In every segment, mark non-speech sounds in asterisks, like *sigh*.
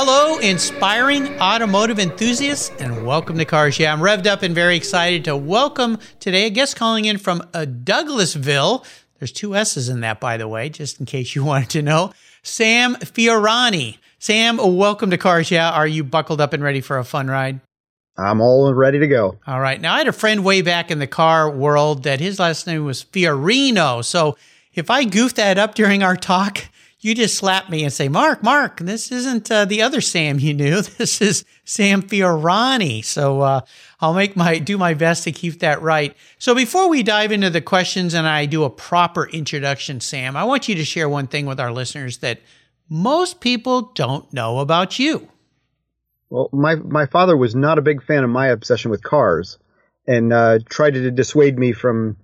Hello, inspiring automotive enthusiasts, and welcome to Cars Yeah. I'm revved up and very excited to welcome today a guest calling in from uh, Douglassville. There's two S's in that, by the way, just in case you *laughs* wanted to know. Sam Fiorani. Sam, welcome to Cars Yeah. Are you buckled up and ready for a fun ride? I'm all ready to go. All right. Now, I had a friend way back in the car world that his last name was Fiorino. So if I goof that up during our talk, you just slap me and say, Mark, Mark, this isn't uh, the other Sam you knew. *laughs* This is Sam Fiorani. So uh, I'll make my do my best to keep that right. So before we dive into the questions and I do a proper introduction, Sam, I want you to share one thing with our listeners that most people don't know about you. Well, my my father was not a big fan of my obsession with cars, and uh, tried to dissuade me from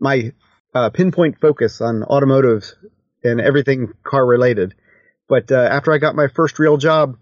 my uh, pinpoint focus on automotive and everything car related. But uh, after I got my first real job,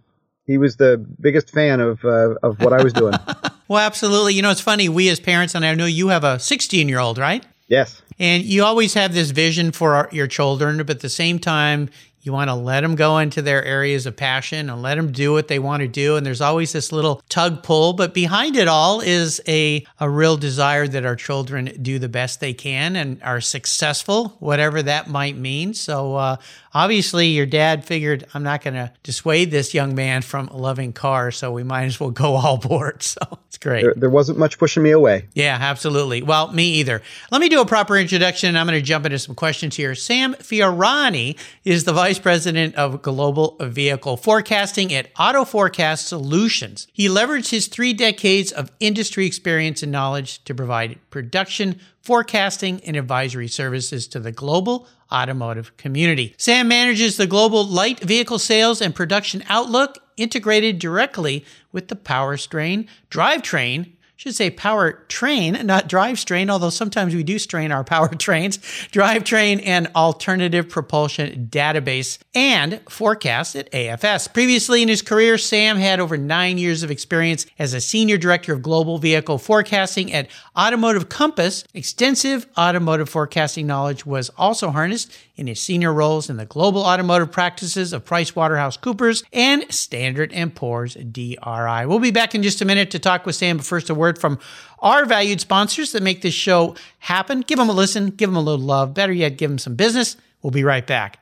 he was the biggest fan of uh, of what I was doing. *laughs* well, absolutely. You know, it's funny. We as parents, and I know you have a 16 year old, right? Yes. And you always have this vision for our, your children, but at the same time, you want to let them go into their areas of passion and let them do what they want to do. And there's always this little tug pull, but behind it all is a, a real desire that our children do the best they can and are successful, whatever that might mean. So, uh, obviously, your dad figured I'm not going to dissuade this young man from loving cars, so we might as well go *laughs* all board. *laughs* So, it's great. There, there wasn't much pushing me away. Yeah, absolutely. Well, me either. Let me do a proper introduction. I'm going to jump into some questions here. Sam Fiorani is the vice president of global vehicle forecasting at Auto Forecast Solutions. He leveraged his three decades of industry experience and knowledge to provide production, forecasting, and advisory services to the global automotive community. Sam manages the global light vehicle sales and production outlook integrated directly with the power strain, drivetrain, should say power train, not drive strain, although sometimes we do strain our power *laughs* trains, drivetrain and alternative propulsion database and forecast at AFS. Previously in his career, Sam had over nine years of experience as a senior director of global vehicle forecasting at Automotive Compass. Extensive automotive forecasting knowledge was also harnessed in his senior roles in the global automotive practices of PricewaterhouseCoopers and Standard & Poor's DRI. We'll be back in just a minute to talk with Sam, but first a word from our valued sponsors that make this show happen. Give them a listen, give them a little love. Better yet, give them some business. We'll be right back.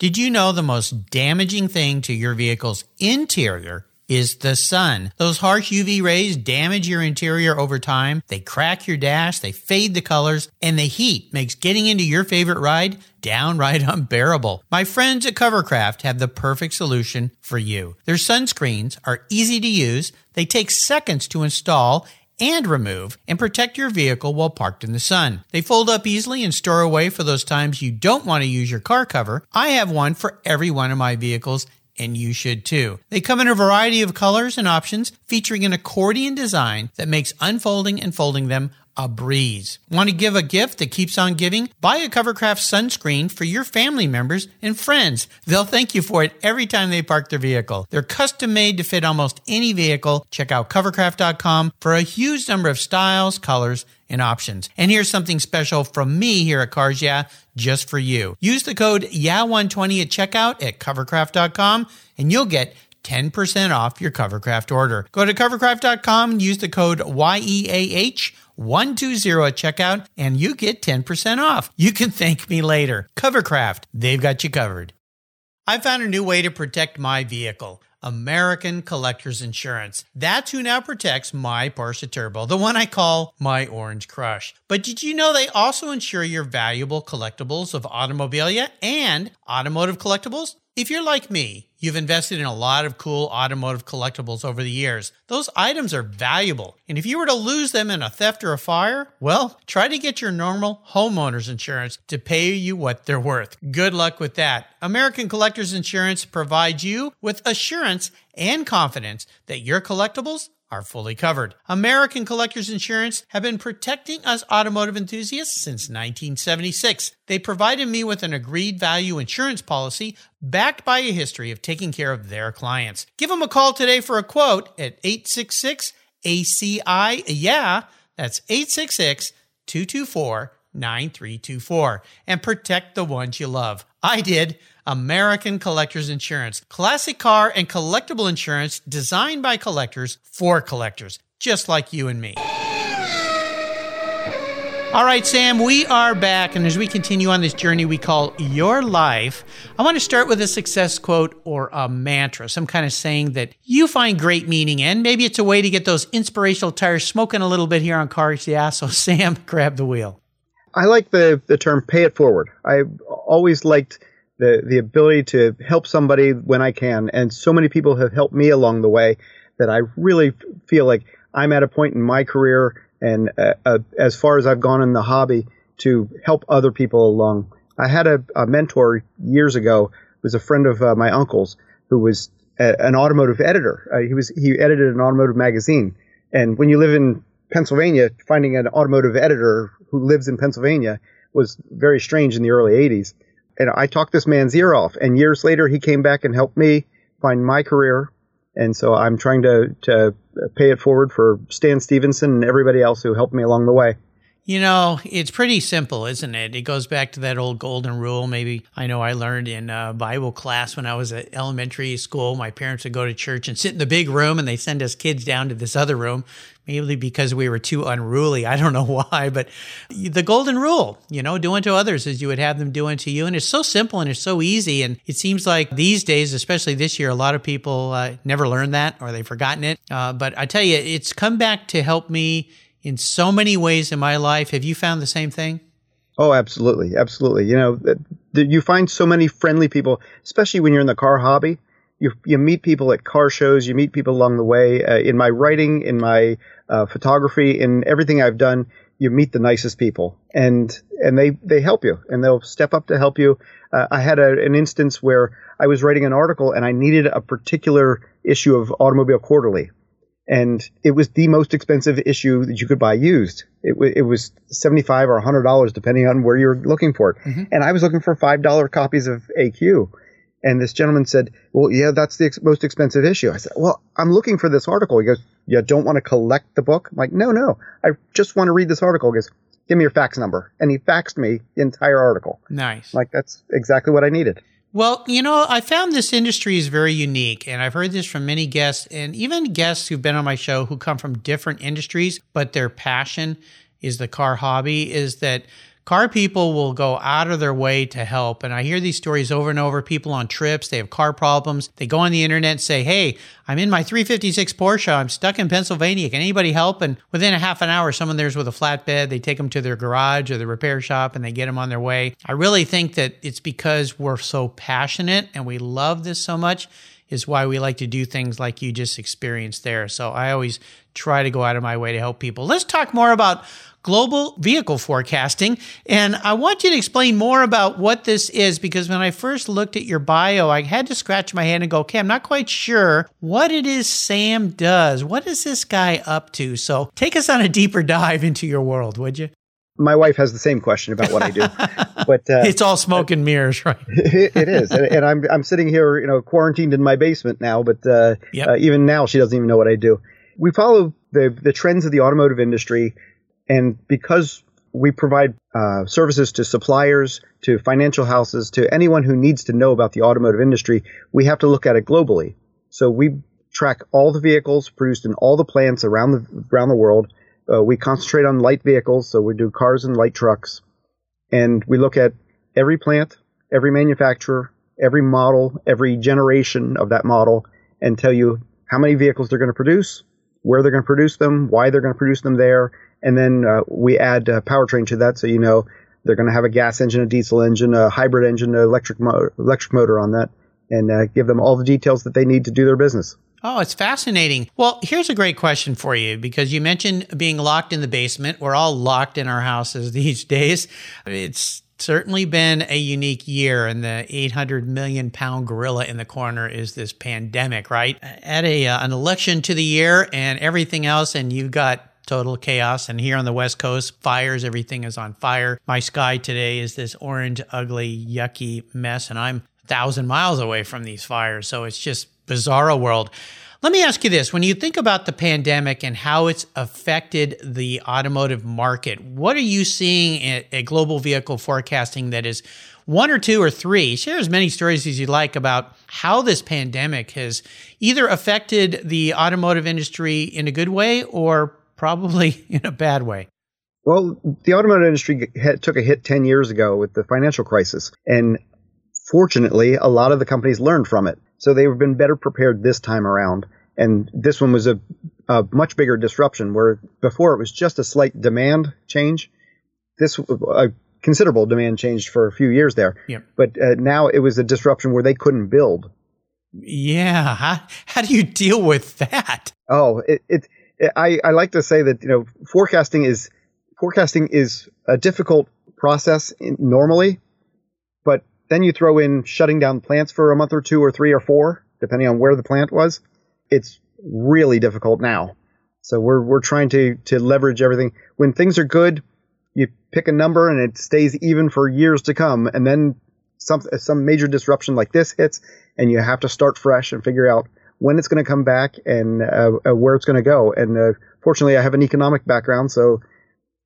Did you know the most damaging thing to your vehicle's interior is the sun. Those harsh UV rays damage your interior over time. They crack your dash, they fade the colors, and the heat makes getting into your favorite ride downright *laughs* unbearable. My friends at Covercraft have the perfect solution for you. Their sunscreens are easy to use, they take seconds to install and remove and protect your vehicle while parked in the sun. They fold up easily and store away for those times you don't want to use your car cover. I have one for every one of my vehicles and you should too. They come in a variety of colors and options, featuring an accordion design that makes unfolding and folding them a breeze. Want to give a gift that keeps on giving? Buy a Covercraft sunscreen for your family members and friends. They'll thank you for it every time they park their vehicle. They're custom made to fit almost any vehicle. Check out covercraft.com for a huge number of styles, colors, and options. And here's something special from me here at Cars Yeah, just for you. Use the code YEAH120 at checkout at covercraft.com and you'll get 10% off your Covercraft order. Go to covercraft.com and use the code YEAH120 at checkout and you get 10% off. You can thank me later. Covercraft, they've got you covered. I found a new way to protect my vehicle. American Collectors Insurance. That's who now protects my Porsche Turbo, the one I call my Orange Crush. But did you know they also insure your valuable collectibles of automobilia and automotive collectibles? If you're like me, You've invested in a lot of cool automotive collectibles over the years. Those items are valuable, and if you were to lose them in a theft or a fire, well, try to get your normal homeowner's insurance to pay you what they're worth. Good luck with that. American Collectors Insurance provides you with assurance and confidence that your collectibles are fully covered. American Collectors Insurance have been protecting us automotive enthusiasts since 1976. They provided me with an agreed value insurance policy backed by a history of taking care of their clients. Give them a call today for a quote at 866 ACI. Yeah, that's 866 224 9324 and protect the ones you love. I did. American Collectors Insurance. Classic car and collectible insurance designed by collectors for collectors, just like you and me. All right, Sam, we are back. And as we continue on this journey we call your life, I want to start with a success quote or a mantra, some kind of saying that you find great meaning in. Maybe it's a way to get those inspirational tires smoking a little bit here on Cars *laughs* Yeah. So, Sam, grab the wheel. I like the, the term pay it forward. I always liked the the ability to help somebody when I can, and so many people have helped me along the way that I really feel like I'm at a point in my career and uh, uh, as far as I've gone in the hobby to help other people along. I had a, a mentor years ago, was a friend of uh, my uncle's, who was a, an automotive editor. Uh, he was he edited an automotive magazine, and when you live in Pennsylvania, finding an automotive editor who lives in Pennsylvania was very strange in the early 80s and I talked this man's ear off. And years later, he came back and helped me find my career. And so I'm trying to, to pay it forward for Stan Stevenson and everybody else who helped me along the way. You know, it's pretty simple, isn't it? It goes back to that old golden rule. Maybe I know I learned in uh, Bible class when I was at elementary school. My parents would go to church and sit in the big room, and they send us kids down to this other room, maybe because we were too unruly. I don't *laughs* know why, but the golden rule, you know, do unto others as you would have them do unto you. And it's so simple and it's so easy. And it seems like these days, especially this year, a lot of people uh, never learned that or they've forgotten it. Uh, but I tell you, it's come back to help me in so many ways in my life. Have you found the same thing? Oh, absolutely, absolutely. You know, you find so many friendly people, especially when you're in the car hobby. You you meet people at car shows. You meet people along the way. Uh, in my writing, in my uh, photography, in everything I've done, you meet the nicest people, and and they they help you, and they'll step up to help you. Uh, I had a, an instance where I was writing an article, and I needed a particular issue of Automobile Quarterly and it was the most expensive issue that you could buy used. It, w- it was seventy five or hundred dollars depending on where you're looking for it. Mm-hmm. And I was looking for five dollar copies of AQ. And this gentleman said, "Well, yeah, that's the ex- most expensive issue." I said, "Well, I'm looking for this article." He goes, "You don't want to collect the book?" I'm like, "No, no, I just want to read this article." He goes, "Give me your fax number," and he faxed me the entire article. Nice. Like that's exactly what I needed. Well, you know, I found this industry is very unique, and I've heard this from many guests, and even guests who've been on my show who come from different industries, but their passion is the car hobby, is that car people will go out of their way to help. And I hear these stories over and over. People on trips, they have car problems. They go on the internet and say, Hey, I'm in my 356 Porsche. I'm stuck in Pennsylvania. Can anybody help? And within a half an hour, someone there's with a flatbed. They take them to their garage or the repair shop and they get them on their way. I really think that it's because we're so passionate and we love this so much is why we like to do things like you just experienced there. So I always try to go out of my way to help people. Let's talk more about global vehicle forecasting. And I want you to explain more about what this is because when I first looked at your bio, I had to scratch my head and go, okay, I'm not quite sure what it is Sam does. What is this guy up to? So take us on a deeper dive into your world, would you? My wife has the same question about what I do, *laughs* but uh, it's all smoke and mirrors, right? it, *laughs* it is, and, and, I'm I'm sitting here, you know, quarantined in my basement now. But uh, yep. uh, even now, she doesn't even know what I do. We follow the the trends of the automotive industry and because we provide uh, services to suppliers, to financial houses, to anyone who needs to know about the automotive industry, we have to look at it globally. So we track all the vehicles produced in all the plants around the around the world. Uh, we concentrate on light vehicles, so we do cars and light trucks, and we look at every plant, every manufacturer, every model, every generation of that model, and tell you how many vehicles they're going to produce, where they're going to produce them, why they're going to produce them there, and then uh, we add uh, powertrain to that, so you know they're going to have a gas engine, a diesel engine, a hybrid engine, an electric mo- electric motor on that, and uh, give them all the details that they need to do their business. Oh, it's fascinating. Well, here's a great question for you because you mentioned being locked in the basement. We're all locked in our houses *laughs* these days. It's certainly been a unique year, and the 800 million pound gorilla in the corner is this pandemic, right? At a uh, an election to the year and everything else, and you've got total chaos. And here on the West Coast, fires, everything is on fire. My sky today is this orange, ugly, yucky mess, and I'm a thousand miles away from these fires. So it's just bizarro world. Let me ask you this when you think about the pandemic and how it's affected the automotive market, what are you seeing at, at global vehicle forecasting that is one or two or three? Share as many stories as you like about how this pandemic has either affected the automotive industry in a good way or probably *laughs* in a bad way. Well, the automotive industry took a hit 10 years ago with the financial crisis. And fortunately, a lot of the companies learned from it. So they've been better prepared this time around. And this one was a, a much bigger disruption where before it was just a slight demand change. This, a considerable demand change for a few years there. Yep. But uh, now it was a disruption where they couldn't build. Yeah. How, how do you deal with that? Oh, it, it I, I like to say that you know forecasting is forecasting is a difficult process in, normally, then you throw in shutting down plants for a month or two or three or four, depending on where the plant was. It's really difficult now. So we're we're trying to to leverage everything. When things are good, you pick a number and it stays even for years to come, and then some some major disruption like this hits, and you have to start fresh and figure out when it's going to come back and uh, uh, where it's going to go. And uh, fortunately, I have an economic background, so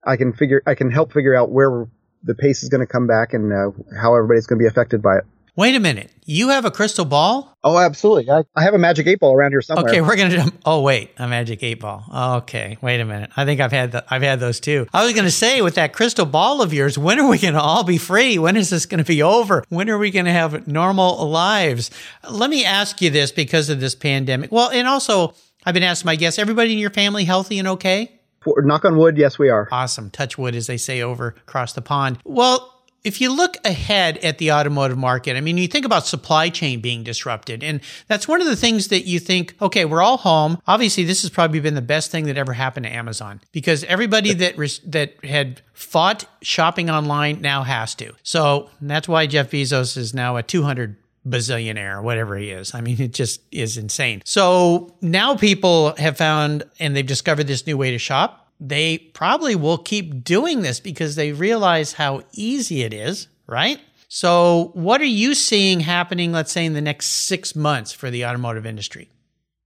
I can figure I can help figure out where the pace is going to come back and uh, how everybody's going to be affected by it. Wait a minute. You have a crystal ball? Oh, absolutely. I, I have a magic eight ball around here somewhere. Okay, we're gonna jump. Oh, wait, a magic eight ball. Okay, wait a minute. I think I've had the, I've had those too. I was gonna say with that crystal ball of yours, when are we gonna all be free? When is this gonna be over? When are we gonna have normal lives? Let me ask you this because of this pandemic. Well, and also I've been asking my guests, everybody in your family healthy and okay? For, knock on wood, yes, we are. Awesome. Touch wood, as they say over across the pond. Well, if you look ahead at the automotive market, I mean, you think about supply chain being disrupted. And that's one of the things that you think, okay, we're all home. Obviously, this has probably been the best thing that ever happened to Amazon because everybody that, that had fought shopping online now has to. So that's why Jeff Bezos is now a 200 bazillionaire, whatever he is. I mean, it just is insane. So now people have found and they've discovered this new way to shop they probably will keep doing this because they realize how easy it is, right? So, what are you seeing happening, let's say, in the next six months for the automotive industry?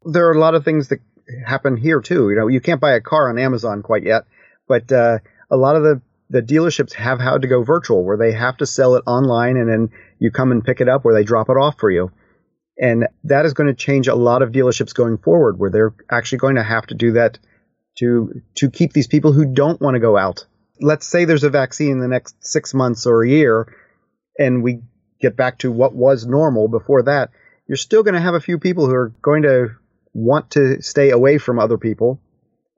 There are a lot of things that happen here too. You know, you can't buy a car on Amazon quite yet, but uh, a lot of the the dealerships have had to go virtual, where they have to sell it online, and then you come and pick it up, where they drop it off for you. And that is going to change a lot of dealerships going forward, where they're actually going to have to do that to to keep these people who don't want to go out. Let's say there's a vaccine in the next six months or a year, and we get back to what was normal before that. You're still going to have a few people who are going to want to stay away from other people,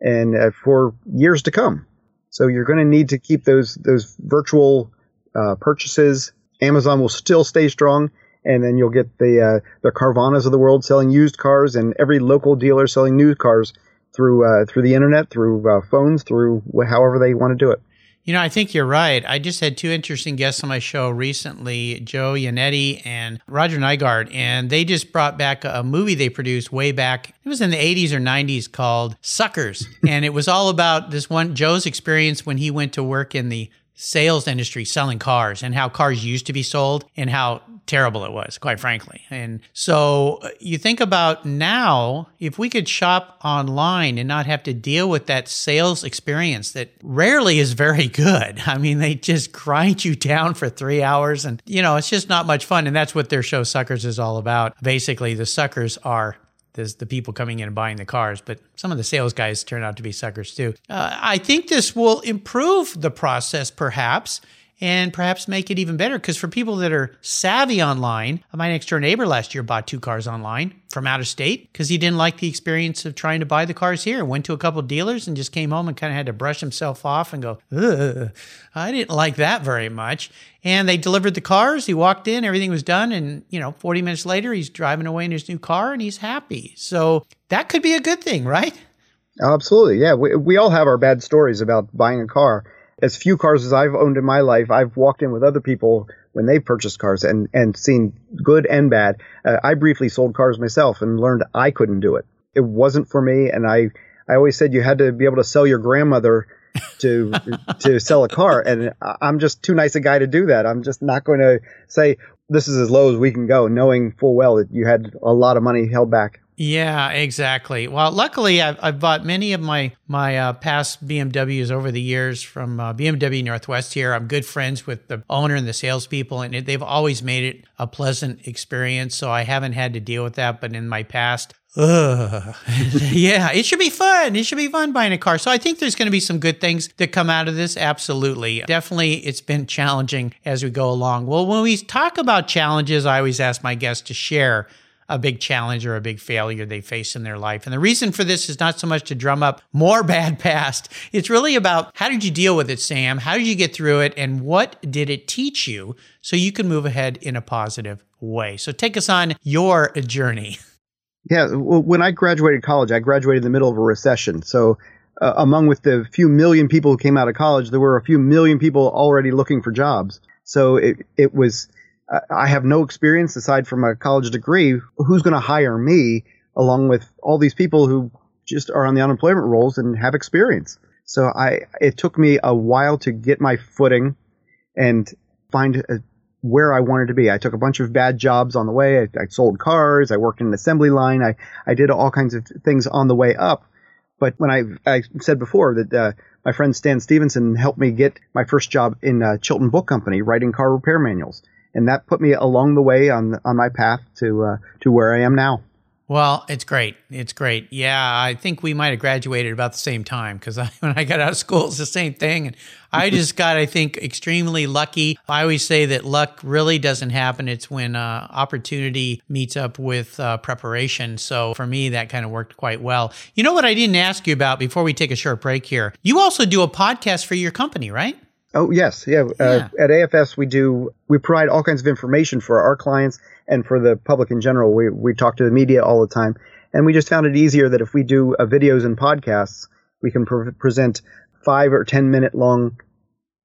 and uh, for years to come. So you're going to need to keep those those virtual uh, purchases. Amazon will still stay strong, and then you'll get the uh, the Carvanas of the world selling used cars, and every local dealer selling new cars through uh, through the internet, through uh, phones, through however they want to do it. You know, I think you're right. I just had two interesting guests on my show recently, Joe Yannetti and Roger Nygard, and they just brought back a movie they produced way back. It was in the 80s or 90s called Suckers. and it was all about this one, Joe's experience when he went to work in the sales industry selling cars and how cars used to be sold and how terrible it was, quite frankly. And so uh, you think about now, if we could shop online and not have to deal with that sales experience that rarely is very good. *laughs* I mean, they just grind you down for three hours and, you know, it's just not much fun. And that's what their show Suckers is all about. Basically, the suckers are there's the people coming in and buying the cars, but some of the sales guys turn out to be suckers too. Uh, I think this will improve the process, perhaps, and perhaps make it even better. Because for people that are savvy online, my next door neighbor last year bought two cars online from out of state because he didn't like the experience of trying to buy the cars here. Went to a couple dealers and just came home and kind of had to brush himself off and go, Ugh, I didn't like that very much. And they delivered the cars. He walked in, everything was done. And, you know, 40 minutes later, he's driving away in his new car and he's happy. So that could be a good thing, right? Absolutely. Yeah. We, we all have our bad stories about buying a car. As few cars as I've owned in my life, I've walked in with other people when they purchased cars and, and seen good and bad. Uh, I briefly sold cars myself and learned I couldn't do it. It wasn't for me. And I, I always said you had to be able to sell your grandmother to *laughs* to sell a car and I'm just too nice a guy to do that. I'm just not going to say this is as low as we can go knowing full well that you had a lot of money held back. Yeah, exactly. Well, luckily, I've, I've bought many of my my uh, past BMWs over the years from uh, BMW Northwest. Here, I'm good friends with the owner and the salespeople, and it, they've always made it a pleasant experience. So I haven't had to deal with that. But in my past, Ugh. *laughs* yeah, it should be fun. It should be fun buying a car. So I think there's going to be some good things that come out of this. Absolutely. Definitely, it's been challenging as we go along. Well, when we talk about challenges, I always ask my guests to share a big challenge or a big failure they face in their life. And the reason for this is not so much to drum up more *laughs* bad past. It's really about how did you deal with it, Sam? How did you get through it? And what did it teach you so you can move ahead in a positive way? So take us on your journey. *laughs* Yeah. Well, when I graduated college, I graduated in the middle of a recession. So uh, among with the few million people who came out of college, there were a few million people already looking for jobs. So it, it was I have no experience aside from a college degree. Who's going to hire me along with all these people who just are on the unemployment rolls and have experience? So I, it took me a while to get my footing and find a, where I wanted to be. I took a bunch of bad jobs on the way. I, I sold cars. I worked in an assembly line. I, I did all kinds of things on the way up. But when I, I said before that, uh, my friend Stan Stevenson helped me get my first job in uh, Chilton Book Company, writing car repair manuals and that put me along the way on on my path to uh, to where I am now. Well, it's great. It's great. Yeah, I think we might have graduated about the same time because *laughs* when I got out of school, it's the same thing. And I *laughs* just got, I think, extremely lucky. I always say that luck really doesn't happen. It's when uh, opportunity meets up with uh, preparation. So for me, that kind of worked quite well. You know what I didn't ask you about before we take a short break here? You also do a podcast for your company, right? Oh yes, yeah. Uh, at AFS, we do we provide all kinds of information for our clients and for the public in general. We we talk to the media all the time, and we just found it easier that if we do uh, videos and podcasts, we can pre- present five or ten minute long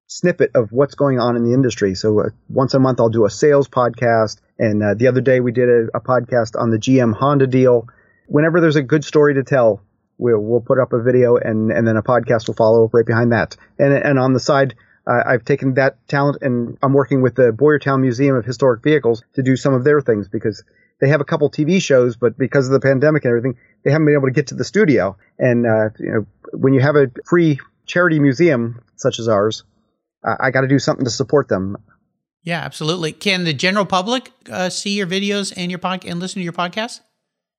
snippet of what's going on in the industry. So uh, once a month, I'll do a sales podcast, and uh, the other day we did a, a podcast on the GM Honda deal. Whenever there's a good story to tell, we'll, we'll put up a video and, and then a podcast will follow right behind that. And, and on the side, uh, I've taken that talent and I'm working with the Boyertown Museum of Historic Vehicles to do some of their things because they have a couple TV shows, but because of the pandemic and everything, they haven't been able to get to the studio. And uh, you know, when you have a free charity museum such as ours, uh, I got to do something to support them. Yeah, absolutely. Can the general public uh, see your videos and your pod- and listen to your podcast?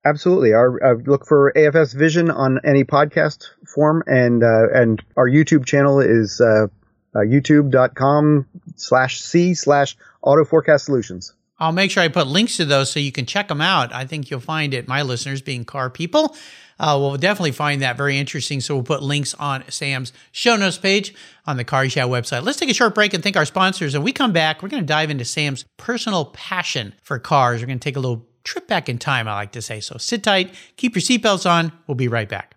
Absolutely. Our uh, look for AFS Vision on any podcast form, and uh, and our YouTube channel is uh, youtube.com slash c slash auto forecast solutions. I'll make sure I put links to those so you can check them out. I think you'll find it, my listeners being car people, uh, will definitely find that very interesting. So we'll put links on Sam's show notes page on the Car Yeah website. Let's take a short break and thank our sponsors. And we come back, we're going to dive into Sam's personal passion for cars. We're going to take a little trip back in time, I like to say. So sit tight, keep your seatbelts on. We'll be right back.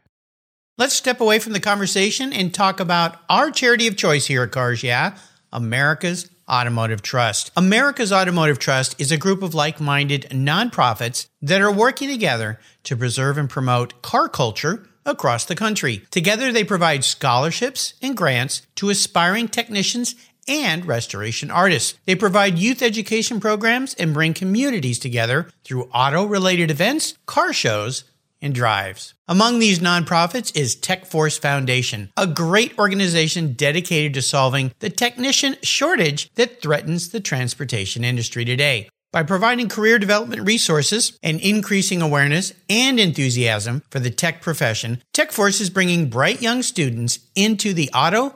Let's step away from the conversation and talk about our charity of choice here at Cars Yeah, America's Automotive Trust. America's Automotive Trust is a group of like minded nonprofits that are working together to preserve and promote car culture across the country. Together, they provide scholarships and grants to aspiring technicians and restoration artists. They provide youth education programs and bring communities together through auto related events, car shows, and drives. Among these nonprofits is TechForce Foundation, a great organization dedicated to solving the technician shortage that threatens the transportation industry today. By providing career development resources and increasing awareness and enthusiasm for the tech profession, TechForce is bringing bright young students into the auto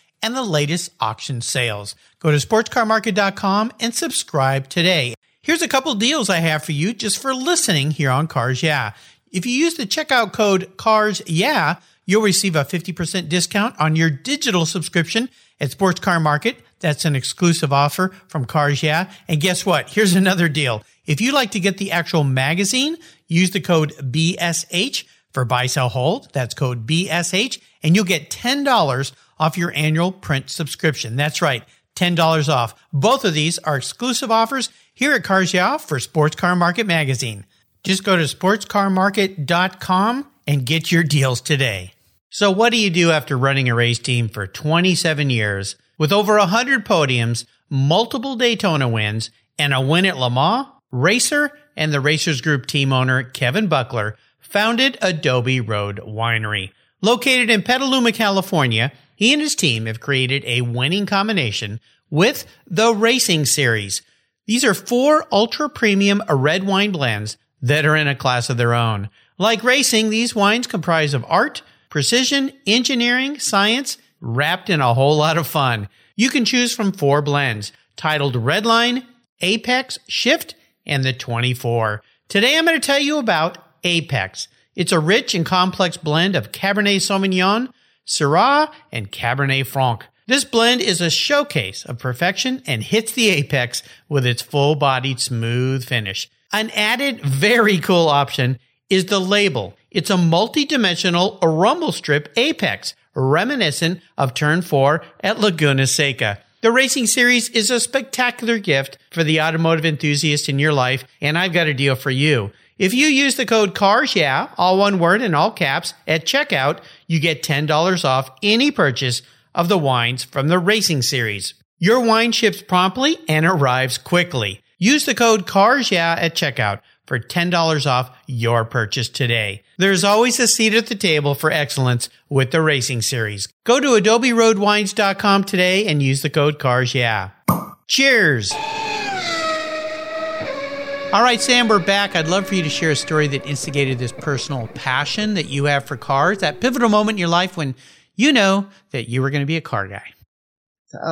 and the latest auction sales. Go to sportscarmarket.com and subscribe today. Here's a couple deals I have for you just for listening here on Cars Yeah. If you use the checkout code CARS Yeah, you'll receive a 50% discount on your digital subscription at Sports Car Market. That's an exclusive offer from Cars Yeah. And guess what? Here's another deal. If you'd like to get the actual magazine, use the code BSH for buy, sell, hold. That's code BSH and you'll get $10 off your annual print subscription. That's right. $10 off. Both of these are exclusive offers here at Cars Yeah for Sports Car Market Magazine. Just go to sportscarmarket.com and get your deals today. So what do you do after running a race team for 27 years with over 100 podiums, multiple Daytona wins, and a win at Le Mans? Racer and the Racers Group team owner Kevin Buckler founded Adobe Road Winery. Located in Petaluma, California, he and his team have created a winning combination with the Racing Series. These are four ultra premium red wine blends that are in a class of their own. Like racing, these wines comprise of art, precision, engineering, science, wrapped in a whole lot of fun. You can choose from four blends titled Redline, Apex, Shift, and the 24. Today I'm going to tell you about Apex. It's a rich and complex blend of Cabernet Sauvignon, Syrah, and Cabernet Franc. This blend is a showcase of perfection and hits the apex with its full bodied smooth finish. An added very cool option is the label. It's a multi-dimensional rumble strip apex, reminiscent of turn 4 at Laguna Seca. The Racing Series is a spectacular gift for the automotive enthusiast in your life, and I've got a deal for you. If you use the code CARS, yeah, all one word in all caps, at checkout, you get $10 off any purchase of the wines from the Racing Series. Your wine ships promptly and arrives quickly. Use the code CARS, yeah, at checkout for $10 off your purchase today. There's always a seat at the table for excellence with the Racing Series. Go to adoberoadwines.com today and use the code CARS yeah. Cheers! All right, Sam, we're back. I'd love for you to share a story that instigated this personal passion that you have for cars, that pivotal moment in your life when you know that you were going to be a car guy.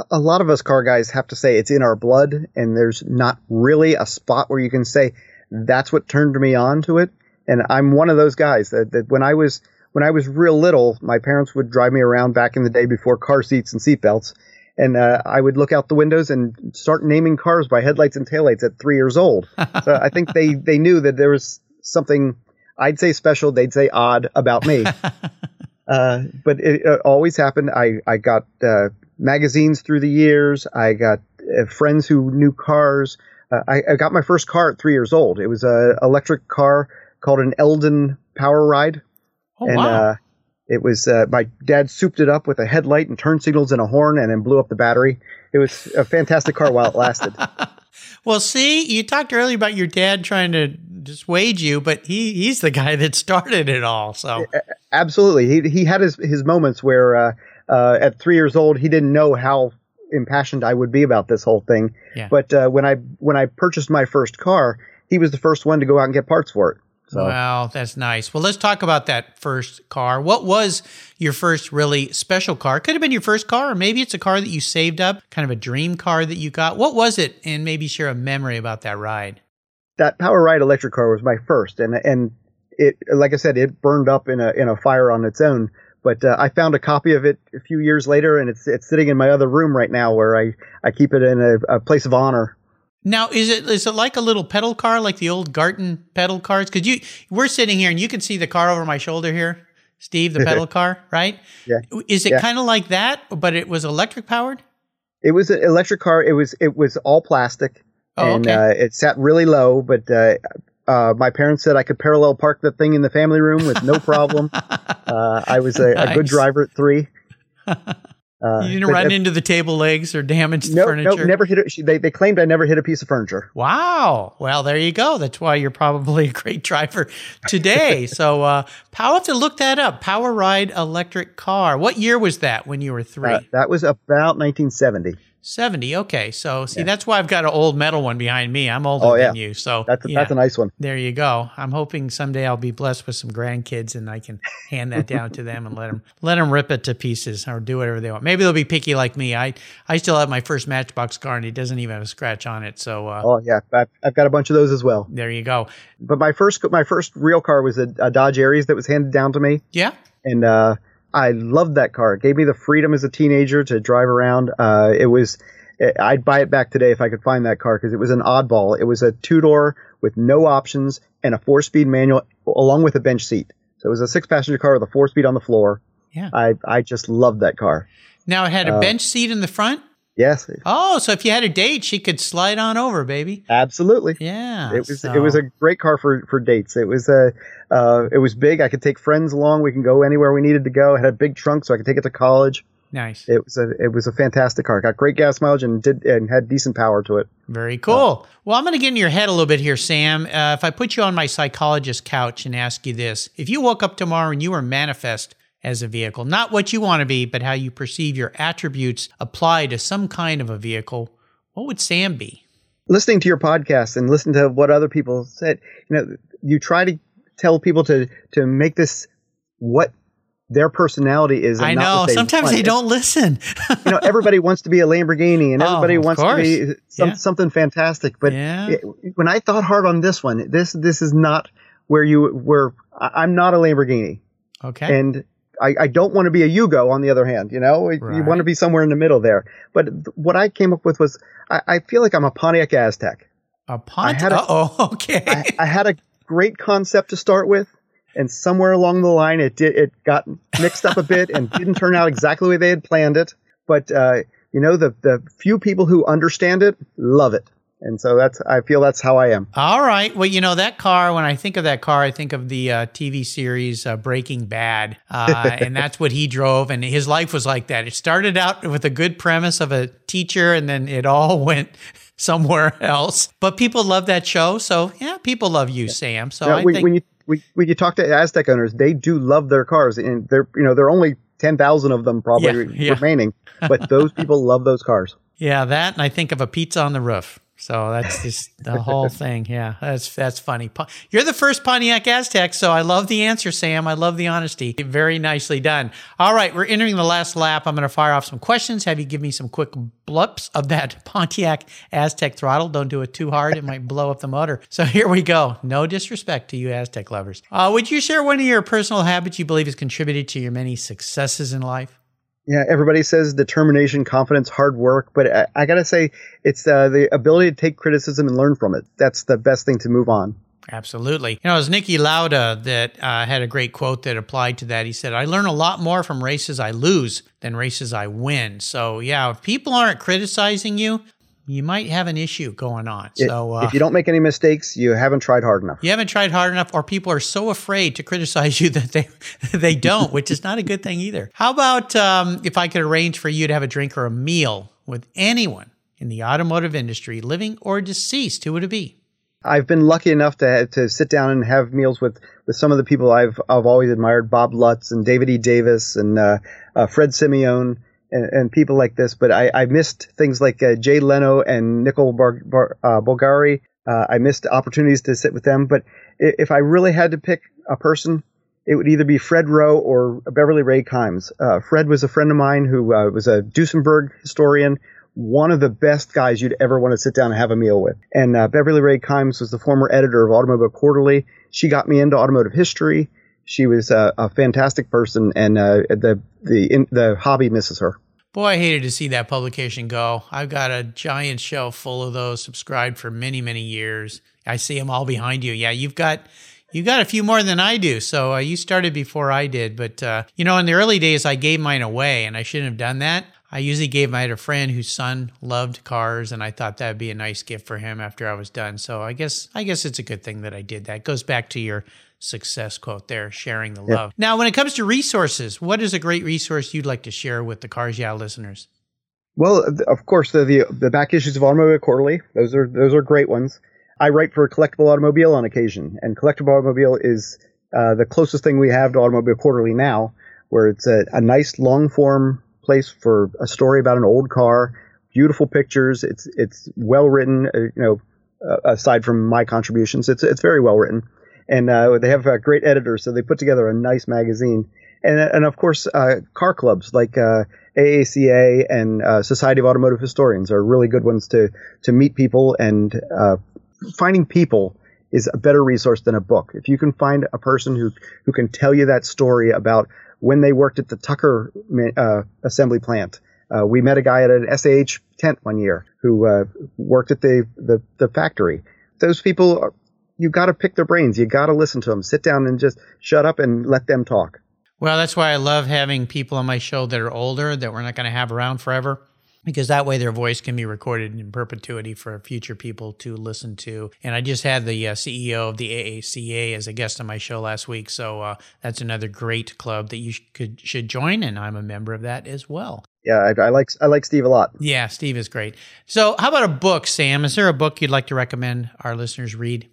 A lot of us car guys have to say it's in our blood, and there's not really a spot where you can say that's what turned me on to it. And I'm one of those guys that, that when I was when I was real little, my parents would drive me around back in the day before car seats and seatbelts, and uh, I would look out the windows and start naming cars by headlights and taillights at three years old. *laughs* so I think they they knew that there was something I'd say special, they'd say odd about me. *laughs* uh, but it, it, always happened. I I got uh, magazines through the years. I got uh, friends who knew cars. Uh, I, I, got my first car at three years old. It was an electric car called an Eldon Power Ride. Oh, and, wow. It was uh, my dad souped it up with a headlight and turn signals and a horn, and then blew up the battery. It was a fantastic car while it lasted. *laughs* well, see, you talked earlier about your dad trying to dissuade you, but he he's the guy that started it all. So absolutely, he he had his his moments where uh, uh, at three years old he didn't know how impassioned I would be about this whole thing. Yeah. But uh, when I when I purchased my first car, he was the first one to go out and get parts for it. So. Wow, that's nice. Well, let's talk about that first car. What was your first really special car? Could have been your first car, or maybe it's a car that you saved up, kind of a dream car that you got. What was it? And maybe share a memory about that ride. That Power Ride electric car was my first, and and it, like I said, it burned up in a in a fire on its own. But uh, I found a copy of it a few years later, and it's it's sitting in my other room right now, where I I keep it in a, a place of honor Now, is it is it like a little pedal car, like the old Garton pedal cars? Because you we're sitting here and you can see the car over my shoulder here, Steve, the pedal *laughs* car, right? Yeah. Is it Yeah. kind of like that, but it was electric powered? It was an electric car. It was it was all plastic, Oh, and okay. uh, it sat really low. But uh, uh, my parents said I could parallel park the thing in the family room with no problem. *laughs* uh, I was a, a good driver at three. *laughs* Uh, you didn't run into the table legs or damage the no, furniture. no, never hit it. She, they they claimed I never hit a piece of furniture. Wow. Well, there you go. That's why you're probably a great driver today. *laughs* so, uh, I'll have to look that up. Power Ride electric car. What year was that when you were three? Uh, that was about 1970. 70. Okay. So, see, that's why I've got an old metal one behind me. I'm older Oh, yeah. than you. So, That's a, yeah, that's a nice one. there you go. I'm hoping someday I'll be blessed with some grandkids and I can hand that down to them and let them let them rip it to pieces or do whatever they want. Maybe they'll be picky like me. I I still have my first Matchbox car and it doesn't even have a scratch on it. So, uh, Oh yeah, I've, I've got a bunch of those as well. there you go. But my first my first real car was a, a Dodge Aries that was handed down to me, Yeah. and uh, I loved that car. It gave me the freedom as a teenager to drive around. Uh, it was I'd buy it back today if I could find that car because it was an oddball. It was a two door with no options and a four speed manual along with a bench seat. So it was a six passenger car with a four speed on the floor. Yeah. I I just loved that car. Now it had a Uh, bench seat in the front. Yes, Oh, so if you had a date, she could slide on over, baby. absolutely. Yeah. It was so- it was a great car for for dates. It was a uh, it was big. I could take friends along. We can go anywhere we needed to go. It had a big trunk, so I could take it to college. nice. It was a it was a fantastic car. Got great gas mileage and did and had decent power to it. Very cool. Well, I'm going to get in your head a little bit here, Sam. Uh, if I put you on my psychologist couch and ask you this if you woke up tomorrow and you were manifest as a vehicle, not what you want to be, but how you perceive your attributes apply to some kind of a vehicle, what would Sam be? Listening to your podcast and listen to what other people said, you know, you try to tell people to to make this what their personality is. I know. Sometimes want. they don't listen. *laughs* you know, everybody wants to be a Lamborghini and Oh, everybody of wants to be some, Yeah. something fantastic. But Yeah. it- when I thought hard on this one, this this is not where you where I'm not a Lamborghini, okay. and I, I don't want to be a Yugo. On the other hand, you know, you want to be somewhere in the middle there. But what I came up with was I, I feel like I'm a Pontiac Aztek. a Pontiac? oh, *laughs* okay. I, I had a great concept to start with. And somewhere along the line, it did, it got mixed up a bit and *laughs* didn't turn out exactly the way they had planned it. But uh, you know, the the few people who understand it love it, and so that's I feel that's how I am. All right. Well, you know, that car, when I think of that car, I think of the uh, TV series uh, Breaking Bad. Uh, *laughs* and that's what he drove. And his life was like that. It started out with a good premise of a teacher, and then it all *laughs* went somewhere else. But people love that show. So, yeah, people love you, Sam. So Now, I when, think. when you when, you talk to Aztek owners, they do love their cars, and they're you know there are only ten thousand of them probably Yeah, yeah. remaining, but *laughs* those people love those cars. Yeah, that, and I think of a pizza on the roof. So that's *laughs* just the whole thing. Yeah, that's that's funny. You're the first Pontiac Aztek, so I love the answer, Sam. I love the honesty. Very nicely done. All right, we're entering the last lap. I'm going to fire off some questions. Have you give me some quick blips of that *laughs* Pontiac Aztek throttle? Don't do it too hard; it might blow up the motor. So here we go. No disrespect to you Aztek lovers. Uh, would you share one of your personal habits you believe has contributed to your many successes in life? Yeah, everybody says determination, confidence, hard work, but I, I gotta say it's uh, the ability to take criticism and learn from it. That's the best thing to move on. Absolutely. You know, it was Niki Lauda that uh, had a great quote that applied to that. He said, I learn a lot more from races I lose than races I win. So, yeah, if people aren't criticizing you, you might have an issue going on. It- So, uh, if you don't make any mistakes, you haven't tried hard enough. you haven't tried hard enough, or people are so afraid to criticize you *laughs* that they they don't, which is not a good thing either. How about um, if I could arrange for you to have a drink or a meal with anyone in the automotive industry, living or deceased? Who would it be? I've been lucky enough to to sit down and have meals with, with some of the people I've I've always admired, Bob Lutz and David E. Davis and uh, uh, Fred Simeone and, and people like this. But I, I missed things like uh, Jay Leno and Nicole Bar, Bar, uh, Bulgari. Uh, I missed opportunities to sit with them. But if I really had to pick a person, it would either be Fred Roe or Beverly Rae Kimes. Uh, Fred was a friend of mine who uh, was a Duesenberg historian, one of the best guys you'd ever want to sit down and have a meal with. And uh, Beverly Rae Kimes was the former editor of Automobile Quarterly. She got me into automotive history. She was uh, a fantastic person, and uh, the the in, the hobby misses her. Boy, I hated to see that publication go. I've got a giant shelf full of those subscribed for many, many years. I see them all behind you. Yeah, you've got you've got a few more than I do. So uh, you started before I did, but uh, you know, in the early days, I gave mine away, and I shouldn't have done that. I usually gave mine to a friend whose son loved cars, and I thought that'd be a nice gift for him after I was done. So I guess I guess it's a good thing that I did that. It goes back to your success quote there, sharing the love. Now, when it comes to resources, what is a great resource you'd like to share with the Cars Yeah listeners? Well, of course, the, the the back issues of Automobile Quarterly. Those are those are great ones. I write for Collectible Automobile on occasion, and Collectible Automobile is uh, the closest thing we have to Automobile Quarterly now, where it's a, a nice long form place for a story about an old car, beautiful pictures. It's it's well written. Uh, you know, uh, aside from my contributions, it's it's very well written and uh, they have uh, great editors, so they put together a nice magazine. And and of course, uh, car clubs like uh, AACA and uh, Society of Automotive Historians are really good ones to to meet people. And uh, finding people is a better resource than a book. If you can find a person who who can tell you that story about when they worked at the Tucker assembly plant. we met a guy at an SAH tent one year who worked at the, the, the factory. Those people are, you got to pick their brains. You got to listen to them. Sit down and just shut up and let them talk. Well, that's why I love having people on my show that are older that we're not going to have around forever because that way their voice can be recorded in perpetuity for future people to listen to. And I just had the uh, CEO of the AACA as a guest on my show last week, so uh, that's another great club that you sh- could should join, and I'm a member of that as well. Yeah, I, I, like I like Steve a lot. Yeah, Steve is great. So, how about a book, Sam? Is there a book you'd like to recommend our listeners read?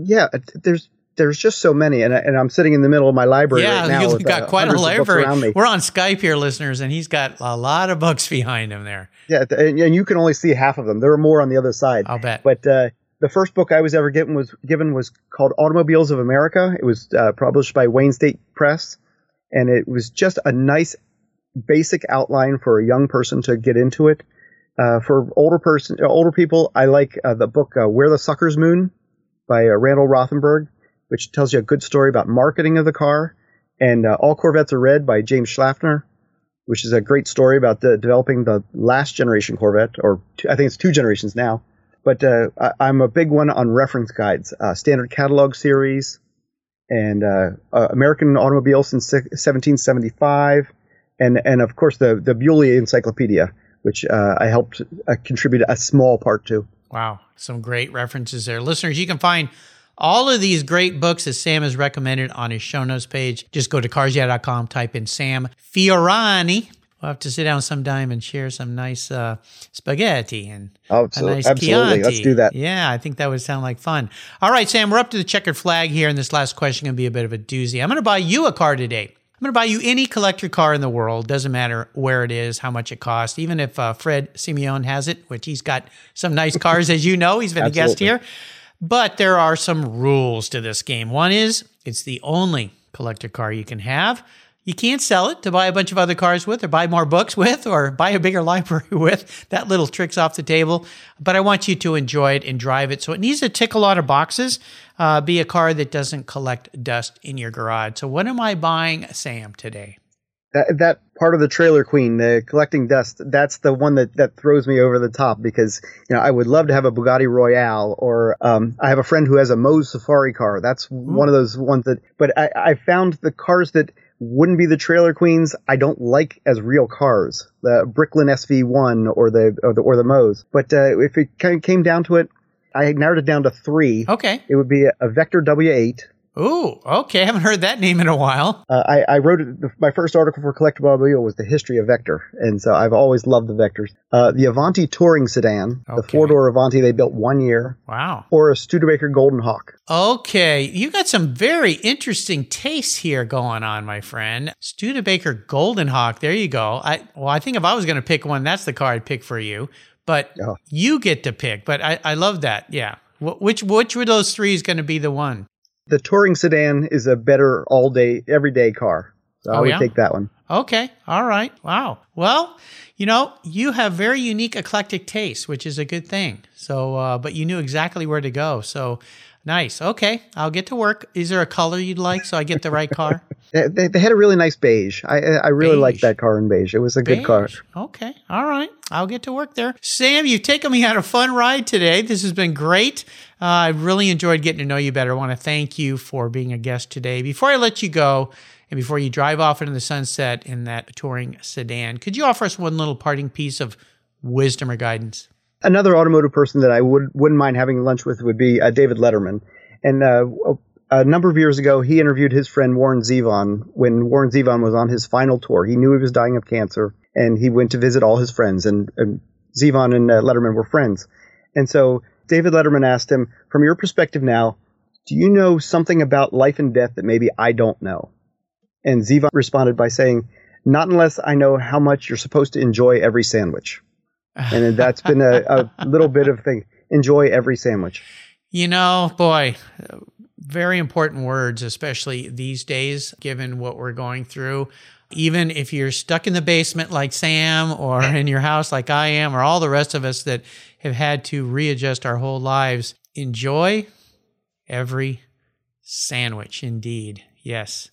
Yeah, there's there's just so many, and, and I'm sitting in the middle of my library yeah, right now. you've got uh, quite a library. We're on Skype here, listeners, and he's got a lot of books *laughs* behind him there. Yeah, and, and you can only see half of them. There are more on the other side. I'll bet. But uh, the first book I was ever given was given was called Automobiles of America. It was uh, published by Wayne State Press, and it was just a nice basic outline for a young person to get into it. Uh, for older person, older people, I like uh, the book uh, Where the Suckers Moon by uh, Randall Rothenberg, which tells you a good story about marketing of the car. And uh, All Corvettes Are Red by James Schlafner, which is a great story about the, developing the last generation Corvette, or two, I think it's two generations now. But uh, I, am a big one on reference guides, uh, standard catalog series, and uh, uh, American Automobile since 1775, and and of course the the Beaulieu Encyclopedia, which I helped contribute a small part to. Wow, some great references there. Listeners, you can find all of these great books that Sam has recommended on his show notes page. Just go to carsyeah.com, type in Sam Fiorani. We'll have to sit down sometime and share some nice uh, spaghetti and absolutely. a nice absolutely. Chianti. Let's do that. Yeah, I think that would sound like fun. All right, Sam, we're up to the checkered flag here, and this last question going to be a bit of a doozy. I'm going to buy you a car today. I'm going to buy you any collector car in the world. Doesn't matter where it is, how much it costs. Even if uh, Fred Simeone has it, which he's got some nice cars, as you know, he's been a guest here. But there are some rules to this game. One is it's the only collector car you can have. You can't sell it to buy a bunch of other cars with, or buy more books with, or buy a bigger *laughs* library with. That little trick's off the table. But I want you to enjoy it and drive it. So it needs to tick a lot of boxes. Uh, be a car that doesn't collect dust in your garage. So what am I buying, Sam, today? That, that part of the trailer queen, the collecting dust, that's the one that, that throws me over the top because, you know, I would love to have a Bugatti Royale or, um, I have a friend who has a Mose Safari car. That's mm. one of those ones that, but I, I found the cars that wouldn't be the trailer queens I don't like as real cars, the Bricklin SV1 or the or the, or the Mose. But uh, if it came down to it, I narrowed it down to three. Okay, it would be a, a Vector W8, Ooh, okay. I haven't heard that name in a while. Uh, I, I, wrote it, my first article for Collectible Automobile was the history of Vector, and so I've always loved the Vectors. Uh, the Avanti touring sedan, okay. the four door Avanti they built one year. Wow. Or a Studebaker Golden Hawk. Okay, you got some very interesting tastes here going on, my friend. Studebaker Golden Hawk. There you go. I well, I think if I was going to pick one, that's the car I'd pick for you. But oh. you get to pick. But I, I love that. Yeah. Which which of those three is going to be the one? The touring sedan is a better all day, everyday car. So oh, I would yeah? take that one. Okay. All right. Wow. Well, you know, you have very unique eclectic tastes, which is a good thing. So, uh, but you knew exactly where to go. So, Nice. Okay. I'll get to work. Is there a color you'd like so I get the right car? *laughs* They, they, had a really nice beige. I I really liked that car in beige. It was a good car. Okay. All right. I'll get to work there. Sam, you've taken me on a fun ride today. This has been great. Uh, I really enjoyed getting to know you better. I want to thank you for being a guest today. Before I let you go, and before you drive off into the sunset in that touring sedan, could you offer us one little parting piece of wisdom or guidance? Another automotive person that I would wouldn't mind having lunch with would be uh, David Letterman. And uh, a number of years ago, he interviewed his friend Warren Zevon when Warren Zevon was on his final tour. He knew he was dying of cancer, and he went to visit all his friends. And, and Zevon and uh, Letterman were friends. And so David Letterman asked him, "From your perspective now, do you know something about life and death that maybe I don't know?" And Zevon responded by saying, "Not unless I know how much you're supposed to enjoy every sandwich." and that's been a, a *laughs* little bit of thing. Enjoy every sandwich. You know, boy, very important words, especially these days, given what we're going through. Even if you're stuck in the basement like Sam, or *laughs* in your house like I am, or all the rest of us that have had to readjust our whole lives, enjoy every sandwich. Indeed. Yes,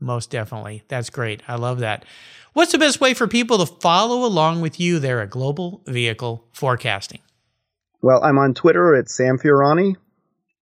most definitely. That's great. I love that. What's the best way for people to follow along with you there at Global Vehicle Forecasting? Well, I'm on Twitter at Sam Fiorani.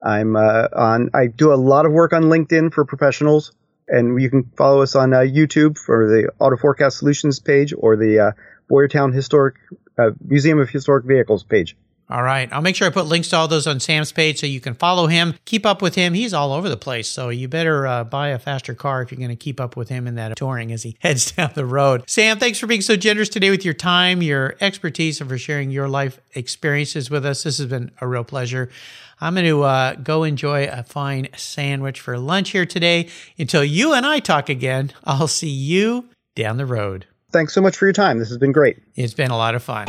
I'm uh, on. I do a lot of work on LinkedIn for professionals, and you can follow us on uh, YouTube for the Auto Forecast Solutions page or the uh, Boyertown Historic uh, Museum of Historic Vehicles page. All right. I'll make sure I put links to all those on Sam's page so you can follow him, keep up with him. He's all over the place. So you better uh, buy a faster car if you're going to keep up with him in that touring as he *laughs* heads down the road. Sam, thanks for being so generous today with your time, your expertise, and for sharing your life experiences with us. This has been a real pleasure. I'm going to uh, go enjoy a fine sandwich for lunch here today. Until you and I talk again, I'll see you down the road. Thanks so much for your time. This has been great. It's been a lot of fun.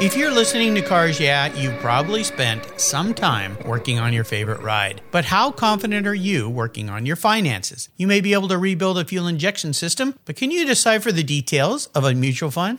If you're listening to Cars Yeah, you've probably spent some time working on your favorite ride. But how confident are you working on your finances? You may be able to rebuild a fuel injection system, but can you decipher the details of a mutual fund?